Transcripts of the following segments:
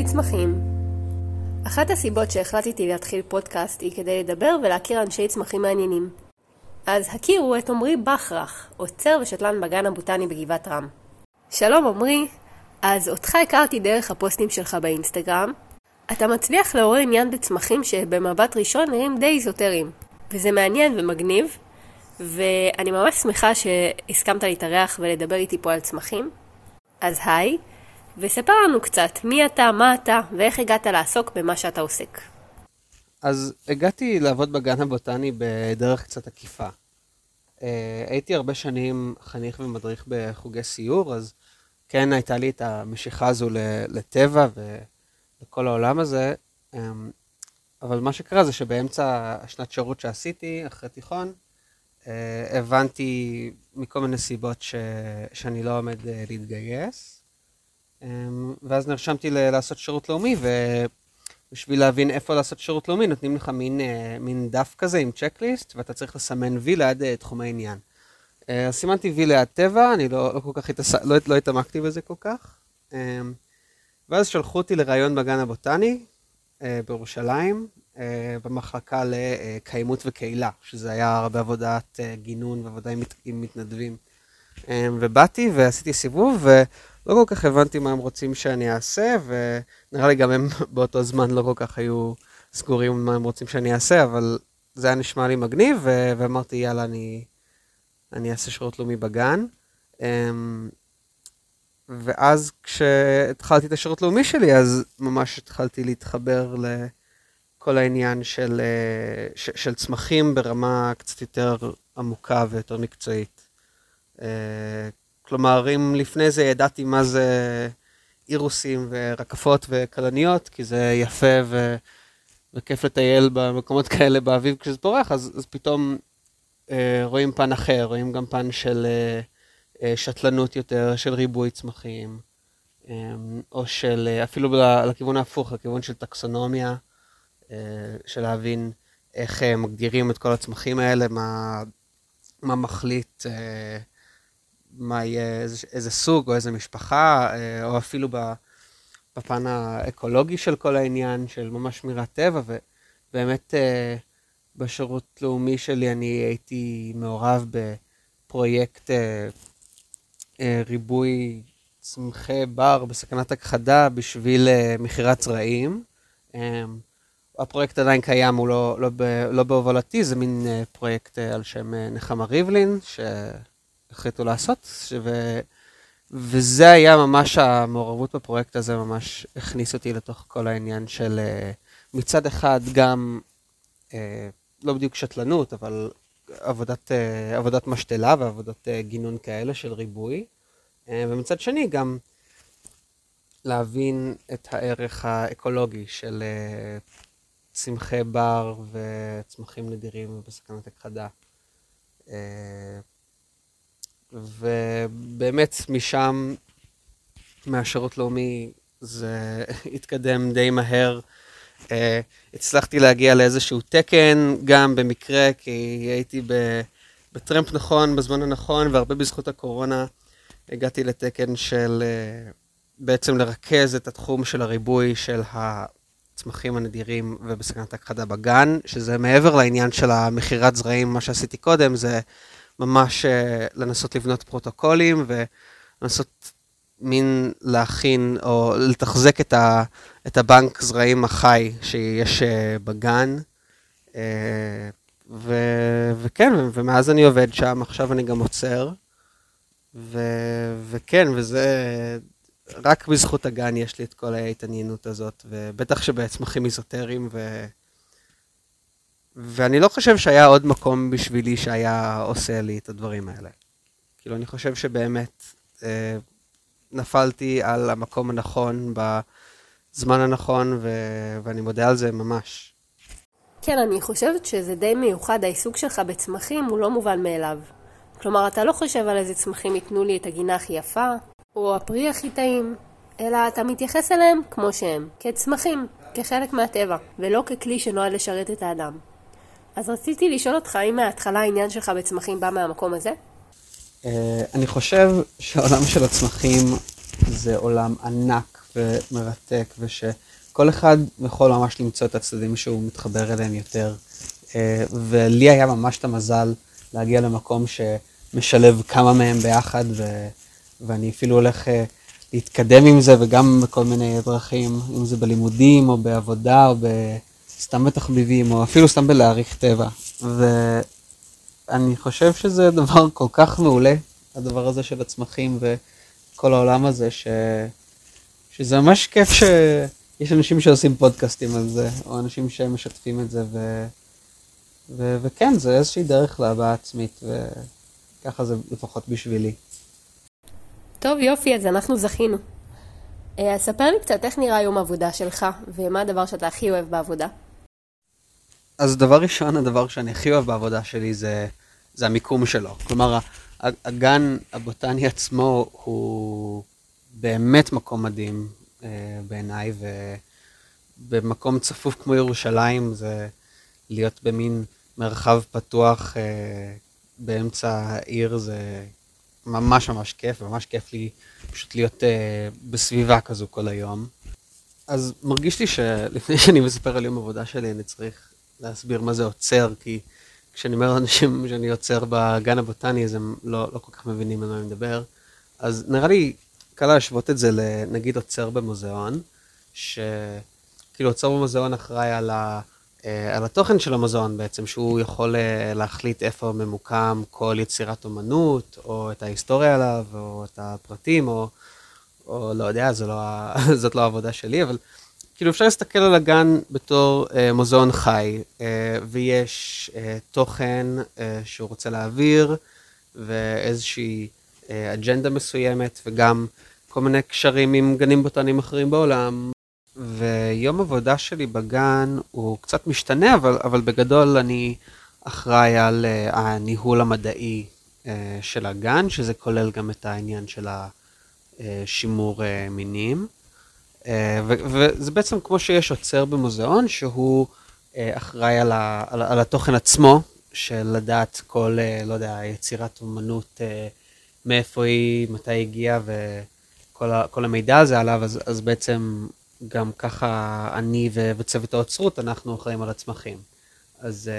אנשי צמחים. אחת הסיבות שהחלטתי להתחיל פודקאסט היא כדי לדבר ולהכיר אנשי צמחים מעניינים. אז הכירו את עמרי בכרך, עוצר ושתלן בגן הבוטני בגבעת רם. שלום עמרי, אז אותך הכרתי דרך הפוסטים שלך באינסטגרם. אתה מצליח לעורר עניין בצמחים שבמבט ראשון נראים די איזוטריים, וזה מעניין ומגניב, ואני ממש שמחה שהסכמת להתארח ולדבר איתי פה על צמחים. אז היי, וספר לנו קצת מי אתה, מה אתה, ואיך הגעת לעסוק במה שאתה עוסק. אז הגעתי לעבוד בגן הבוטני בדרך קצת עקיפה. אה, הייתי הרבה שנים חניך ומדריך בחוגי סיור, אז כן הייתה לי את המשיכה הזו לטבע ולכל העולם הזה, אמ, אבל מה שקרה זה שבאמצע השנת שירות שעשיתי, אחרי תיכון, אה, הבנתי מכל מיני סיבות ש... שאני לא עומד אה, להתגייס. אמ, ואז נרשמתי ל... לעשות שירות לאומי, ובשביל להבין איפה לעשות שירות לאומי, נותנים לך מין, אה, מין דף כזה עם צ'קליסט, ואתה צריך לסמן וי ליד תחומי עניין. אז סימנתי וי ליד טבע, אני לא, לא כל כך התעס... לא, לא התעמקתי בזה כל כך. אמ, ואז שלחו אותי לראיון בגן הבוטני בירושלים, אה, במחלקה לקיימות וקהילה, שזה היה הרבה עבודת אה, גינון ועבודה עם מתנדבים. אה, ובאתי ועשיתי סיבוב, ולא כל כך הבנתי מה הם רוצים שאני אעשה, ונראה לי גם הם באותו זמן לא כל כך היו סגורים מה הם רוצים שאני אעשה, אבל זה היה נשמע לי מגניב, ואמרתי, יאללה, אני, אני אעשה שירות לאומי בגן. ואז כשהתחלתי את השירות לאומי שלי, אז ממש התחלתי להתחבר ל... כל העניין של, אה, של, של צמחים ברמה קצת יותר עמוקה ויותר מקצועית. כלומר, אם לפני זה ידעתי מה זה אירוסים ורקפות וכלניות, כי זה יפה ו... וכיף לטייל במקומות כאלה באביב כשזה פורח, אז, אז פתאום אה, רואים פן אחר, רואים גם פן של אה, אה, שתלנות יותר, של ריבוי צמחים, אה, או של, אה, אפילו לכיוון ההפוך, לכיוון של טקסונומיה. אה, של להבין איך אה, מגדירים את כל הצמחים האלה, מה, מה מחליט, אה, מה יהיה, איזה, איזה סוג או איזה משפחה, או אפילו בפן האקולוגי של כל העניין, של ממש שמירת טבע, ובאמת בשירות לאומי שלי אני הייתי מעורב בפרויקט ריבוי צמחי בר בסכנת הכחדה בשביל מכירת זרעים. הפרויקט עדיין קיים, הוא לא, לא, לא בהובלתי, זה מין אה, פרויקט אה, על שם אה, נחמה ריבלין, שהחליטו לעשות, ו, וזה היה ממש, המעורבות בפרויקט הזה ממש הכניס אותי לתוך כל העניין של מצד אחד גם, לא בדיוק שתלנות, אבל עבודת, עבודת משתלה ועבודות גינון כאלה של ריבוי, ומצד שני גם להבין את הערך האקולוגי של צמחי בר וצמחים נדירים בסכנת הכחדה. ובאמת משם, מהשירות לאומי, זה התקדם די מהר. Uh, הצלחתי להגיע לאיזשהו תקן, גם במקרה, כי הייתי בטרמפ נכון, בזמן הנכון, והרבה בזכות הקורונה הגעתי לתקן של uh, בעצם לרכז את התחום של הריבוי של. הצמחים הנדירים ובסכנת הכחדה בגן, שזה מעבר לעניין של המכירת זרעים, מה שעשיתי קודם, זה ממש uh, לנסות לבנות פרוטוקולים ולנסות מין להכין או לתחזק את, ה, את הבנק זרעים החי שיש uh, בגן. Uh, ו, וכן, ומאז אני עובד שם, עכשיו אני גם עוצר. ו, וכן, וזה רק בזכות הגן יש לי את כל ההתעניינות הזאת, ובטח שבצמחים איזוטריים, ו... ואני לא חושב שהיה עוד מקום בשבילי שהיה עושה לי את הדברים האלה. כאילו, אני חושב שבאמת אה, נפלתי על המקום הנכון, בזמן הנכון, ו... ואני מודה על זה ממש. כן, אני חושבת שזה די מיוחד, העיסוק שלך בצמחים הוא לא מובן מאליו. כלומר, אתה לא חושב על איזה צמחים ייתנו לי את הגינה הכי יפה, או הפרי הכי טעים, אלא אתה מתייחס אליהם כמו שהם, כצמחים, כחלק מהטבע, ולא ככלי שנועד לשרת את האדם. אז רציתי לשאול אותך, האם מההתחלה העניין שלך בצמחים בא מהמקום הזה? Uh, אני חושב שהעולם של הצמחים זה עולם ענק ומרתק, ושכל אחד יכול ממש למצוא את הצדדים שהוא מתחבר אליהם יותר. אה, ולי היה ממש את המזל להגיע למקום שמשלב כמה מהם ביחד, ו... ואני אפילו הולך אה, להתקדם עם זה, וגם בכל מיני דרכים, אם זה בלימודים, או בעבודה, או סתם בתחביבים, או אפילו סתם בלהעריך טבע. ואני חושב שזה דבר כל כך מעולה, הדבר הזה של הצמחים וכל העולם הזה, ש... שזה ממש כיף שיש אנשים שעושים פודקאסטים על זה, או אנשים שמשתפים את זה, ו... ו... וכן, זה איזושהי דרך להבעה עצמית, וככה זה לפחות בשבילי. טוב, יופי, אז אנחנו זכינו. אה, אז ספר לי קצת איך נראה יום העבודה שלך, ומה הדבר שאתה הכי אוהב בעבודה. אז דבר ראשון, הדבר שאני הכי אוהב בעבודה שלי זה, זה המיקום שלו. כלומר, הגן הבוטני עצמו הוא באמת מקום מדהים אה, בעיניי, ובמקום צפוף כמו ירושלים זה להיות במין מרחב פתוח אה, באמצע העיר, זה ממש ממש כיף, ממש כיף לי פשוט להיות אה, בסביבה כזו כל היום. אז מרגיש לי שלפני שאני מספר על יום עבודה שלי, אני צריך להסביר מה זה עוצר, כי כשאני אומר לאנשים שאני עוצר בגן הבוטני, אז הם לא, לא כל כך מבינים על מה אני מדבר. אז נראה לי קל להשוות את זה לנגיד עוצר במוזיאון, שכאילו עוצר במוזיאון אחראי על, ה, אה, על התוכן של המוזיאון בעצם, שהוא יכול אה, להחליט איפה ממוקם כל יצירת אומנות, או את ההיסטוריה עליו, או את הפרטים, או, או לא יודע, לא, זאת לא העבודה שלי, אבל כאילו אפשר להסתכל על הגן בתור אה, מוזיאון חי, אה, ויש אה, תוכן אה, שהוא רוצה להעביר, ואיזושהי אה, אג'נדה מסוימת, וגם כל מיני קשרים עם גנים בוטניים אחרים בעולם. ויום עבודה שלי בגן הוא קצת משתנה, אבל, אבל בגדול אני אחראי על uh, הניהול המדעי uh, של הגן, שזה כולל גם את העניין של השימור uh, מינים. אה, וזה בעצם כמו שיש עוצר במוזיאון, שהוא אה, אחראי על, על, על התוכן עצמו, של לדעת כל, אה, לא יודע, יצירת אומנות, מאיפה היא, מתי היא הגיעה, וכל המידע הזה עליו, אז, אז בעצם גם ככה אני וצוות האוצרות, אנחנו אחראים על הצמחים. אז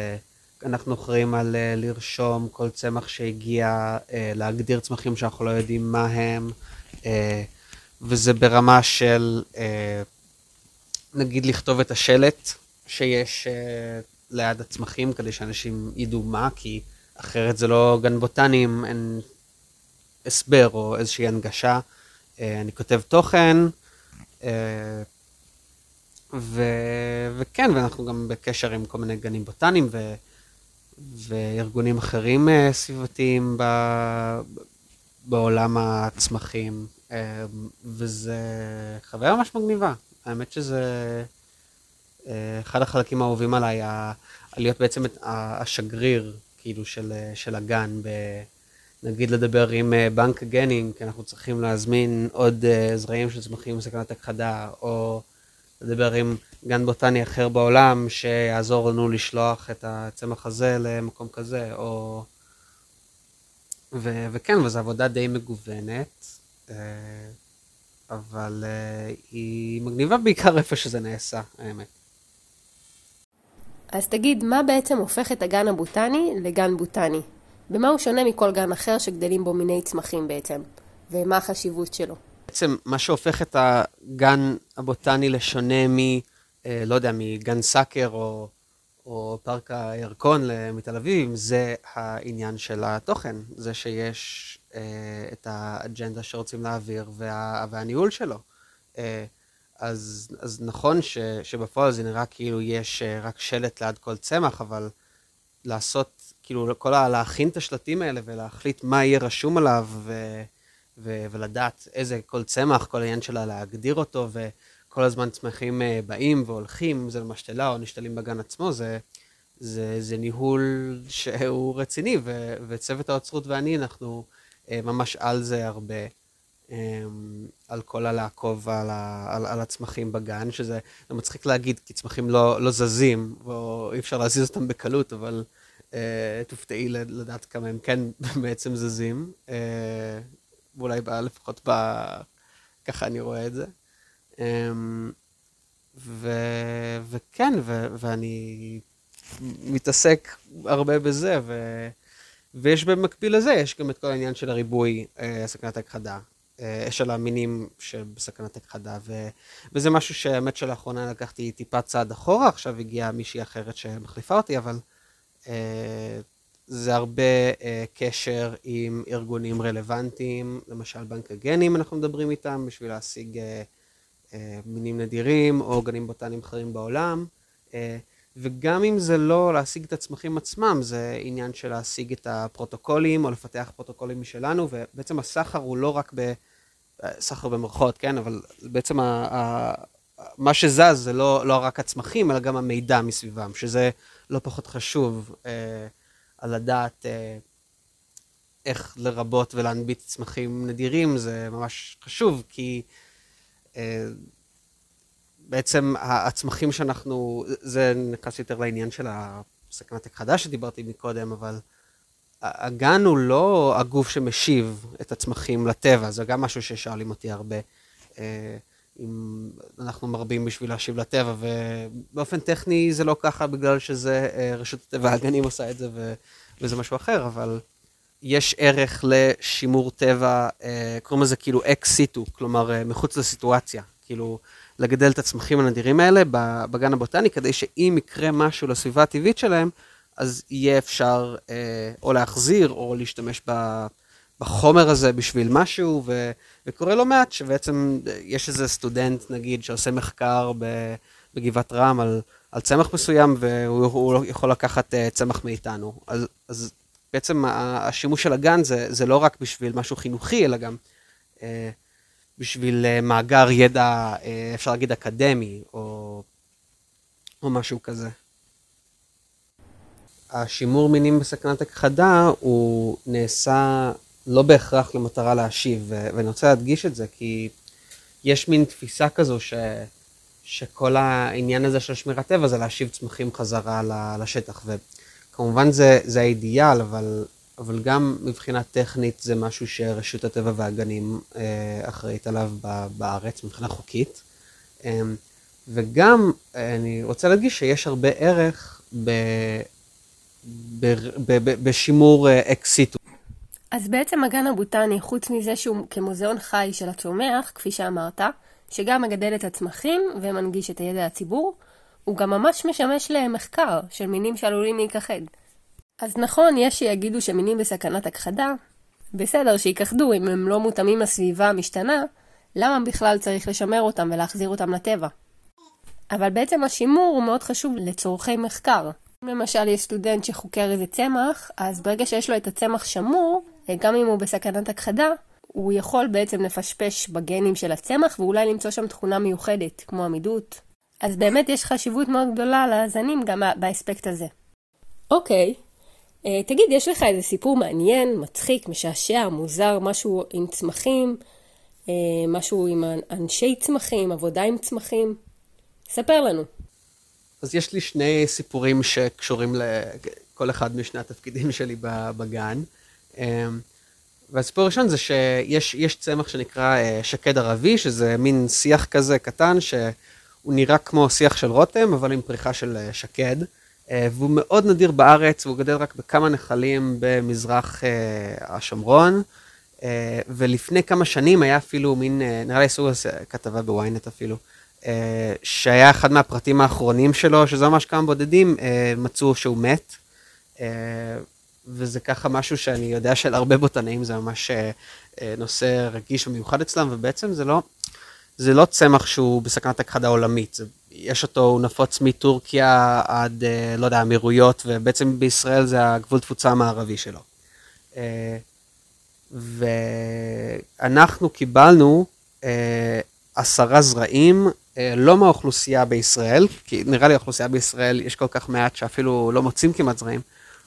אנחנו אחראים על לרשום כל צמח שהגיע, להגדיר צמחים שאנחנו לא יודעים מה הם. וזה ברמה של, אה, נגיד, לכתוב את השלט שיש אה, ליד הצמחים, כדי שאנשים ידעו מה, כי אחרת זה לא גן בוטני אם אין הסבר או איזושהי הנגשה. אה, אני כותב תוכן, אה, ו... וכן, ואנחנו גם בקשר עם כל מיני גנים בוטניים ו... וארגונים אחרים אה, סביבתיים ב... בעולם הצמחים. אמ, וזה חוויה ממש מגניבה. האמת שזה אה, אחד החלקים האהובים עליי, להיות בעצם השגריר, כאילו, של, של הגן, ב, נגיד לדבר עם אה, בנק גנינג, כי אנחנו צריכים להזמין עוד אה, זרעים של צמחים בסכנת הכחדה, או לדבר עם גן בוטני אחר בעולם, שיעזור לנו לשלוח את הצמח הזה למקום כזה, או... ו- וכן, וזו עבודה די מגוונת. אה, אבל אה, היא מגניבה בעיקר איפה שזה נעשה, האמת. אז תגיד, מה בעצם הופך את הגן הבוטני לגן בוטני? במה הוא שונה מכל גן אחר שגדלים בו מיני צמחים בעצם? ומה החשיבות שלו? בעצם מה שהופך את הגן הבוטני לשונה מ... אה, לא יודע, מגן סאקר או או פארק הירקון מתל אביב, זה העניין של התוכן, זה שיש אה, את האג'נדה שרוצים להעביר וה, והניהול שלו. אה, אז, אז נכון ש, שבפועל זה נראה כאילו יש אה, רק שלט ליד כל צמח, אבל לעשות, כאילו, כל ה... להכין את השלטים האלה ולהחליט מה יהיה רשום עליו, ו, ו, ולדעת איזה כל צמח, כל העניין שלה להגדיר אותו, ו... כל הזמן צמחים אה, באים והולכים, זה למשתלה או נשתלים בגן עצמו, זה, זה, זה ניהול שהוא רציני, ו, וצוות האוצרות ואני, אנחנו אה, ממש על זה הרבה, אמ, על כל הלעקוב על, על, על הצמחים בגן, שזה מצחיק להגיד, כי צמחים לא, לא זזים, או אי אפשר להזיז אותם בקלות, אבל uh, תופתעי לדעת כמה הם כן בעצם זזים, uh, ואולי לפחות ב... ככה אני רואה את זה. אמ, ו, וכן, ו, ואני מתעסק הרבה בזה, ו, ויש במקביל לזה, יש גם את כל העניין של הריבוי, אה, סכנת הכחדה, אה, של המינים שבסכנת הכחדה, ו, וזה משהו שהאמת שלאחרונה לקחתי טיפה צעד אחורה, עכשיו הגיעה מישהי אחרת שמחליפה אותי, אבל אה, זה הרבה קשר עם ארגונים רלוונטיים, למשל בנק הגנים אנחנו מדברים איתם, בשביל להשיג מינים נדירים או גנים בוטניים אחרים בעולם. אה, וגם אם זה לא להשיג את הצמחים עצמם, זה עניין של להשיג את הפרוטוקולים או לפתח פרוטוקולים משלנו, ובעצם הסחר הוא לא רק ב... סחר במרכאות, כן? אבל בעצם ה... ה... מה שזז זה לא, לא רק הצמחים, אלא גם המידע מסביבם, שזה לא פחות חשוב אה, על לדעת אה, איך לרבות ולהנביט צמחים נדירים, זה ממש חשוב, כי אה, בעצם הצמחים שאנחנו, זה נכנס יותר לעניין של הסכנת הכחדה שדיברתי מקודם, אבל הגן הוא לא הגוף שמשיב את הצמחים לטבע, זה גם משהו ששואלים אותי הרבה. אה, אם אנחנו מרבים בשביל להשיב לטבע, ובאופן טכני זה לא ככה בגלל שזה אה, רשות הטבע הגנים עושה את זה ו, וזה משהו אחר, אבל יש ערך לשימור טבע, קוראים לזה כאילו אקס סיטו, כלומר מחוץ לסיטואציה. כאילו, לגדל את הצמחים הנדירים האלה בגן הבוטני, כדי שאם יקרה משהו לסביבה הטבעית שלהם, אז יהיה אפשר אה, או להחזיר או להשתמש בחומר הזה בשביל משהו, ו, וקורה לא מעט שבעצם יש איזה סטודנט, נגיד, שעושה מחקר בגבעת רם על, על צמח מסוים, והוא יכול לקחת אה, צמח מאיתנו. אז, אז בעצם השימוש של הגן זה, זה לא רק בשביל משהו חינוכי, אלא גם... אה, בשביל אה, מאגר ידע, אה, אפשר להגיד אקדמי, או, או משהו כזה. השימור מינים בסכנת הכחדה הוא נעשה לא בהכרח למטרה להשיב, ואני רוצה להדגיש את זה, כי יש מין תפיסה כזו ש, שכל העניין הזה של שמירת טבע זה להשיב צמחים חזרה לשטח, וכמובן זה, זה האידיאל, אבל אבל גם מבחינה טכנית זה משהו שרשות הטבע והגנים אה, אחראית עליו בארץ מבחינה חוקית. אה, וגם אה, אני רוצה להדגיש שיש הרבה ערך ב, ב, ב, ב, בשימור אקסיטו. אז בעצם הגן הבוטני, חוץ מזה שהוא כמוזיאון חי של הצומח, כפי שאמרת, שגם מגדל את הצמחים ומנגיש את הידע לציבור, הוא גם ממש משמש למחקר של מינים שעלולים להיכחד. אז נכון, יש שיגידו שמינים בסכנת הכחדה. בסדר, שיכחדו אם הם לא מותאמים לסביבה המשתנה, למה בכלל צריך לשמר אותם ולהחזיר אותם לטבע? אבל בעצם השימור הוא מאוד חשוב לצורכי מחקר. אם למשל יש סטודנט שחוקר איזה צמח, אז ברגע שיש לו את הצמח שמור, גם אם הוא בסכנת הכחדה, הוא יכול בעצם לפשפש בגנים של הצמח ואולי למצוא שם תכונה מיוחדת, כמו עמידות. אז באמת יש חשיבות מאוד גדולה לזנים גם באספקט הזה. אוקיי, Uh, תגיד, יש לך איזה סיפור מעניין, מצחיק, משעשע, מוזר, משהו עם צמחים, uh, משהו עם אנשי צמחים, עבודה עם צמחים? ספר לנו. אז יש לי שני סיפורים שקשורים לכל אחד משני התפקידים שלי בגן. Uh, והסיפור הראשון זה שיש צמח שנקרא שקד ערבי, שזה מין שיח כזה קטן, שהוא נראה כמו שיח של רותם, אבל עם פריחה של uh, שקד. אה, והוא מאוד נדיר בארץ, והוא גדל רק בכמה נחלים במזרח אה, השומרון. אה, ולפני כמה שנים היה אפילו מין, נראה לי עשו כתבה בוויינט אפילו, שהיה אחד מהפרטים האחרונים שלו, שזה ממש כמה בודדים, מצאו שהוא מת. וזה ככה משהו שאני יודע שלהרבה בוטנאים זה ממש נושא רגיש ומיוחד אצלם, ובעצם זה לא, זה לא צמח שהוא בסכנת הכחדה עולמית, זה יש אותו, הוא נפוץ מטורקיה עד, אה, לא יודע, אמירויות, ובעצם בישראל זה הגבול תפוצה המערבי שלו. אה, ואנחנו קיבלנו אה, עשרה זרעים, לא מהאוכלוסייה בישראל, כי נראה לי האוכלוסייה בישראל יש כל כך מעט שאפילו לא מוצאים כמעט זרעים,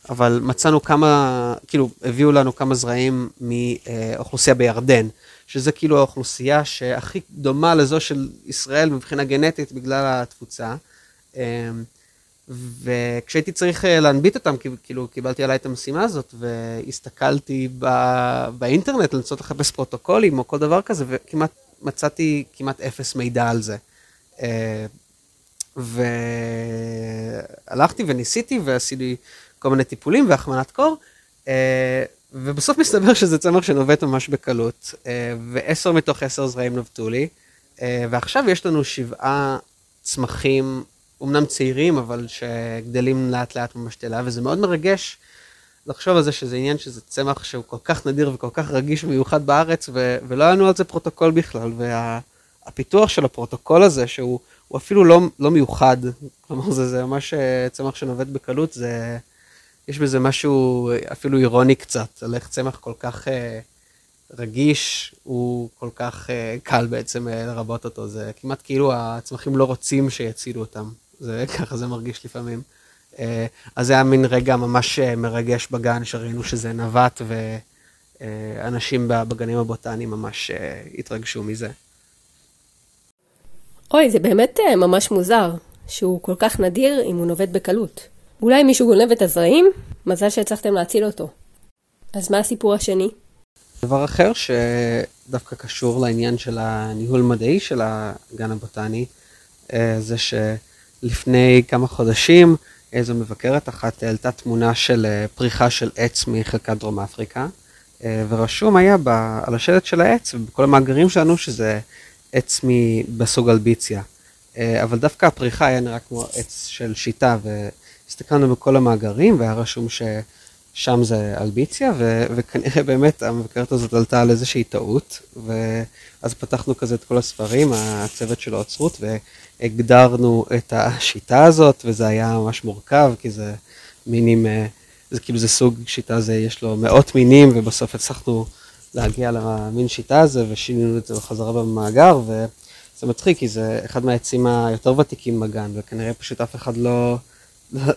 אבל מצאנו כמה, כאילו, הביאו לנו כמה זרעים מאוכלוסייה בירדן. שזה כאילו האוכלוסייה שהכי דומה לזו של ישראל מבחינה גנטית בגלל התפוצה. אמ, וכשהייתי צריך אה, להנביט אותם, כאילו קיבלתי עליי את המשימה הזאת, והסתכלתי בא, באינטרנט לנסות לחפש פרוטוקולים או כל דבר כזה, וכמעט מצאתי כמעט אפס מידע על זה. והלכתי וניסיתי ועשיתי כל מיני טיפולים והחמנת קור, ובסוף מסתבר שזה צמח שנובט ממש בקלות, ועשר מתוך עשר זרעים נבטו לי, ועכשיו יש לנו שבעה צמחים, אמנם צעירים, אבל שגדלים לאט לאט במשתלה, וזה מאוד מרגש לחשוב על זה שזה עניין שזה צמח שהוא כל כך נדיר וכל כך רגיש ומיוחד בארץ, ו- ולא היה לנו על זה פרוטוקול בכלל, והפיתוח וה- של הפרוטוקול הזה, שהוא אפילו לא, לא מיוחד, כלומר זה, זה ממש אה, צמח שנובט בקלות, זה, יש בזה משהו אפילו אירוני קצת, על איך צמח כל כך אה, רגיש, הוא כל כך אה, קל בעצם אה, לרבות אותו, זה כמעט כאילו הצמחים לא רוצים שיצילו אותם, זה ככה זה מרגיש לפעמים. אה, אז זה היה מין רגע ממש אה, מרגש בגן, שראינו שזה נווט, ואנשים בגנים הבוטניים ממש אה, התרגשו מזה. אוי, זה באמת ממש מוזר, שהוא כל כך נדיר אם הוא נובט בקלות. אולי מישהו גונב את הזרעים? מזל שהצלחתם להציל אותו. אז מה הסיפור השני? דבר אחר שדווקא קשור לעניין של הניהול מדעי של הגן הבוטני, זה שלפני כמה חודשים איזו מבקרת אחת העלתה תמונה של אה, פריחה של עץ מחלקת דרום אפריקה, אה, ורשום היה ב, על השלט של העץ ובכל המאגרים שלנו שזה עץ בסוג אלביציה. אה, אבל דווקא הפריחה היה נראה כמו עץ של שיטה, והסתכלנו בכל המאגרים והיה רשום ששם זה אלביציה, ו, וכנראה באמת המבקרת הזאת עלתה על איזושהי טעות, ואז פתחנו כזה את כל הספרים, הצוות של האוצרות, הגדרנו את השיטה הזאת, וזה היה ממש מורכב, כי זה מינים, אה, זה כאילו זה סוג שיטה, זה יש לו מאות מינים, ובסוף הצלחנו להגיע למין שיטה הזה, ושינינו את זה בחזרה במאגר, וזה מצחיק, כי זה אחד מהעצים היותר ותיקים בגן, וכנראה פשוט אף אחד לא,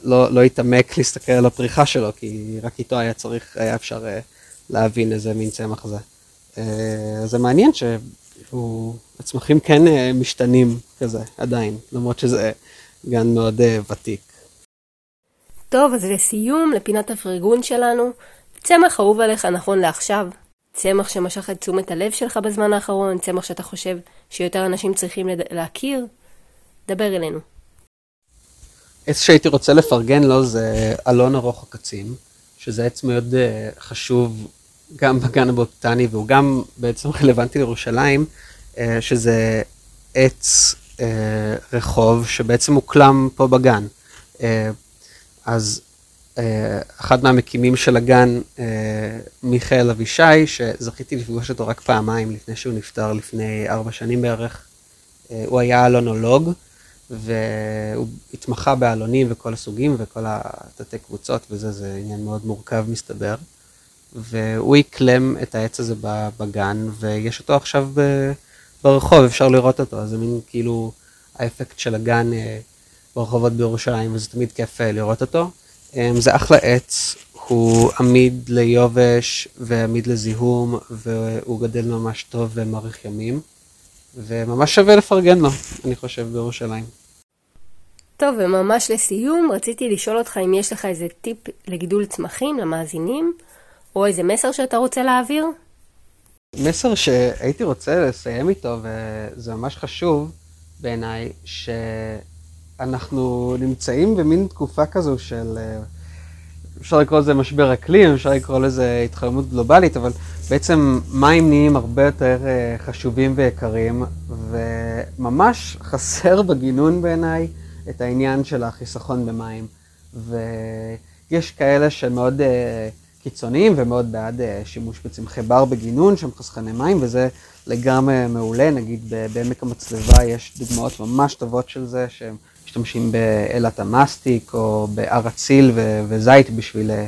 לא, לא התעמק להסתכל על הפריחה שלו, כי רק איתו היה צריך, היה אפשר אה, להבין איזה מין צמח זה. אה, זה מעניין ש... הוא, הצמחים כן אה, משתנים כזה, עדיין, למרות שזה גן מאוד ותיק. טוב, אז לסיום, לפינת הפרגון שלנו, צמח אהוב עליך נכון לעכשיו, צמח שמשך את תשומת הלב שלך בזמן האחרון, צמח שאתה חושב שיותר אנשים צריכים. להכיר, דבר אלינו. עץ שהייתי רוצה לפרגן לו זה אלון ארוך הקצין, שזה עץ מאוד uh, חשוב גם בגן הבוטני והוא גם בעצם רלוונטי לירושלים, אה, שזה עץ אה, רחוב שבעצם מוקלם פה בגן. אה, אז אחד מהמקימים של הגן, מיכאל אבישי, שזכיתי לפגוש אותו רק פעמיים לפני שהוא נפטר לפני ארבע שנים בערך, הוא היה אלונולוג, והוא התמחה באלונים וכל הסוגים וכל התתי קבוצות וזה, זה עניין מאוד מורכב מסתבר. והוא איקלם את העץ הזה בגן, ויש אותו עכשיו ברחוב, אפשר לראות אותו, זה מין כאילו האפקט של הגן אה, ברחובות בירושלים, וזה תמיד כיף אה, לראות אותו. אה, זה אחלה עץ, הוא עמיד ליובש ועמיד לזיהום, והוא גדל ממש טוב ומאריך ימים, וממש שווה לפרגן לו, אני חושב, בירושלים. טוב, וממש לסיום, רציתי לשאול אותך אם יש לך איזה טיפ לגידול צמחים למאזינים, או איזה מסר שאתה רוצה להעביר? מסר שהייתי רוצה לסיים איתו, וזה ממש חשוב בעיניי, שאנחנו נמצאים במין תקופה כזו של, אפשר לקרוא לזה משבר אקלים, אפשר לקרוא לזה התחממות גלובלית, אבל בעצם מים נהיים הרבה יותר אה, חשובים ויקרים, וממש חסר בגינון בעיניי את העניין של החיסכון במים. ויש כאלה שמאוד... אה, קיצוניים ומאוד בעד אה, שימוש בצמחי בר בגינון שהם חסכני מים, וזה לגמרי מעולה. נגיד בעמק המצלבה יש דוגמאות ממש טובות של זה, שהם משתמשים באלת המסטיק או בהר אציל וזית בשביל אה,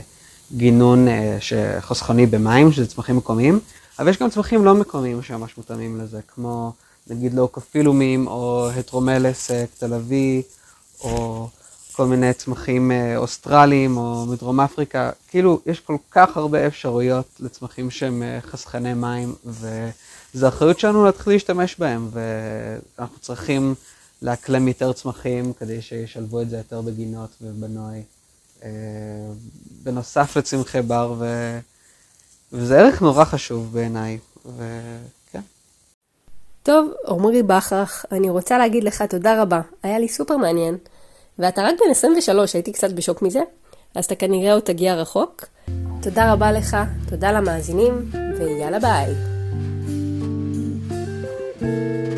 גינון אה, שחסכוני במים, שזה צמחים מקומיים, אבל יש גם צמחים לא מקומיים שממש מותאמים לזה, כמו נגיד לאוקפילומים או הטרומלס תל אביב, או כל מיני צמחים אה, אוסטרליים או מדרום אפריקה, כאילו יש כל כך הרבה אפשרויות לצמחים שהם אה, חסכני מים, וזו אחריות שלנו להתחיל להשתמש בהם, ואנחנו צריכים לאקלם יותר צמחים כדי שישלבו את זה יותר בגינות ובנוי. אה, בנוסף לצמחי בר, ו... וזה ערך נורא חשוב בעיניי, וכן. טוב, עמרי בכרך, אני רוצה להגיד לך תודה רבה, היה לי סופר מעניין. ואתה רק בן 23, הייתי קצת בשוק מזה, אז אתה כנראה עוד תגיע רחוק. תודה רבה לך, תודה למאזינים, ויאללה ביי. thank you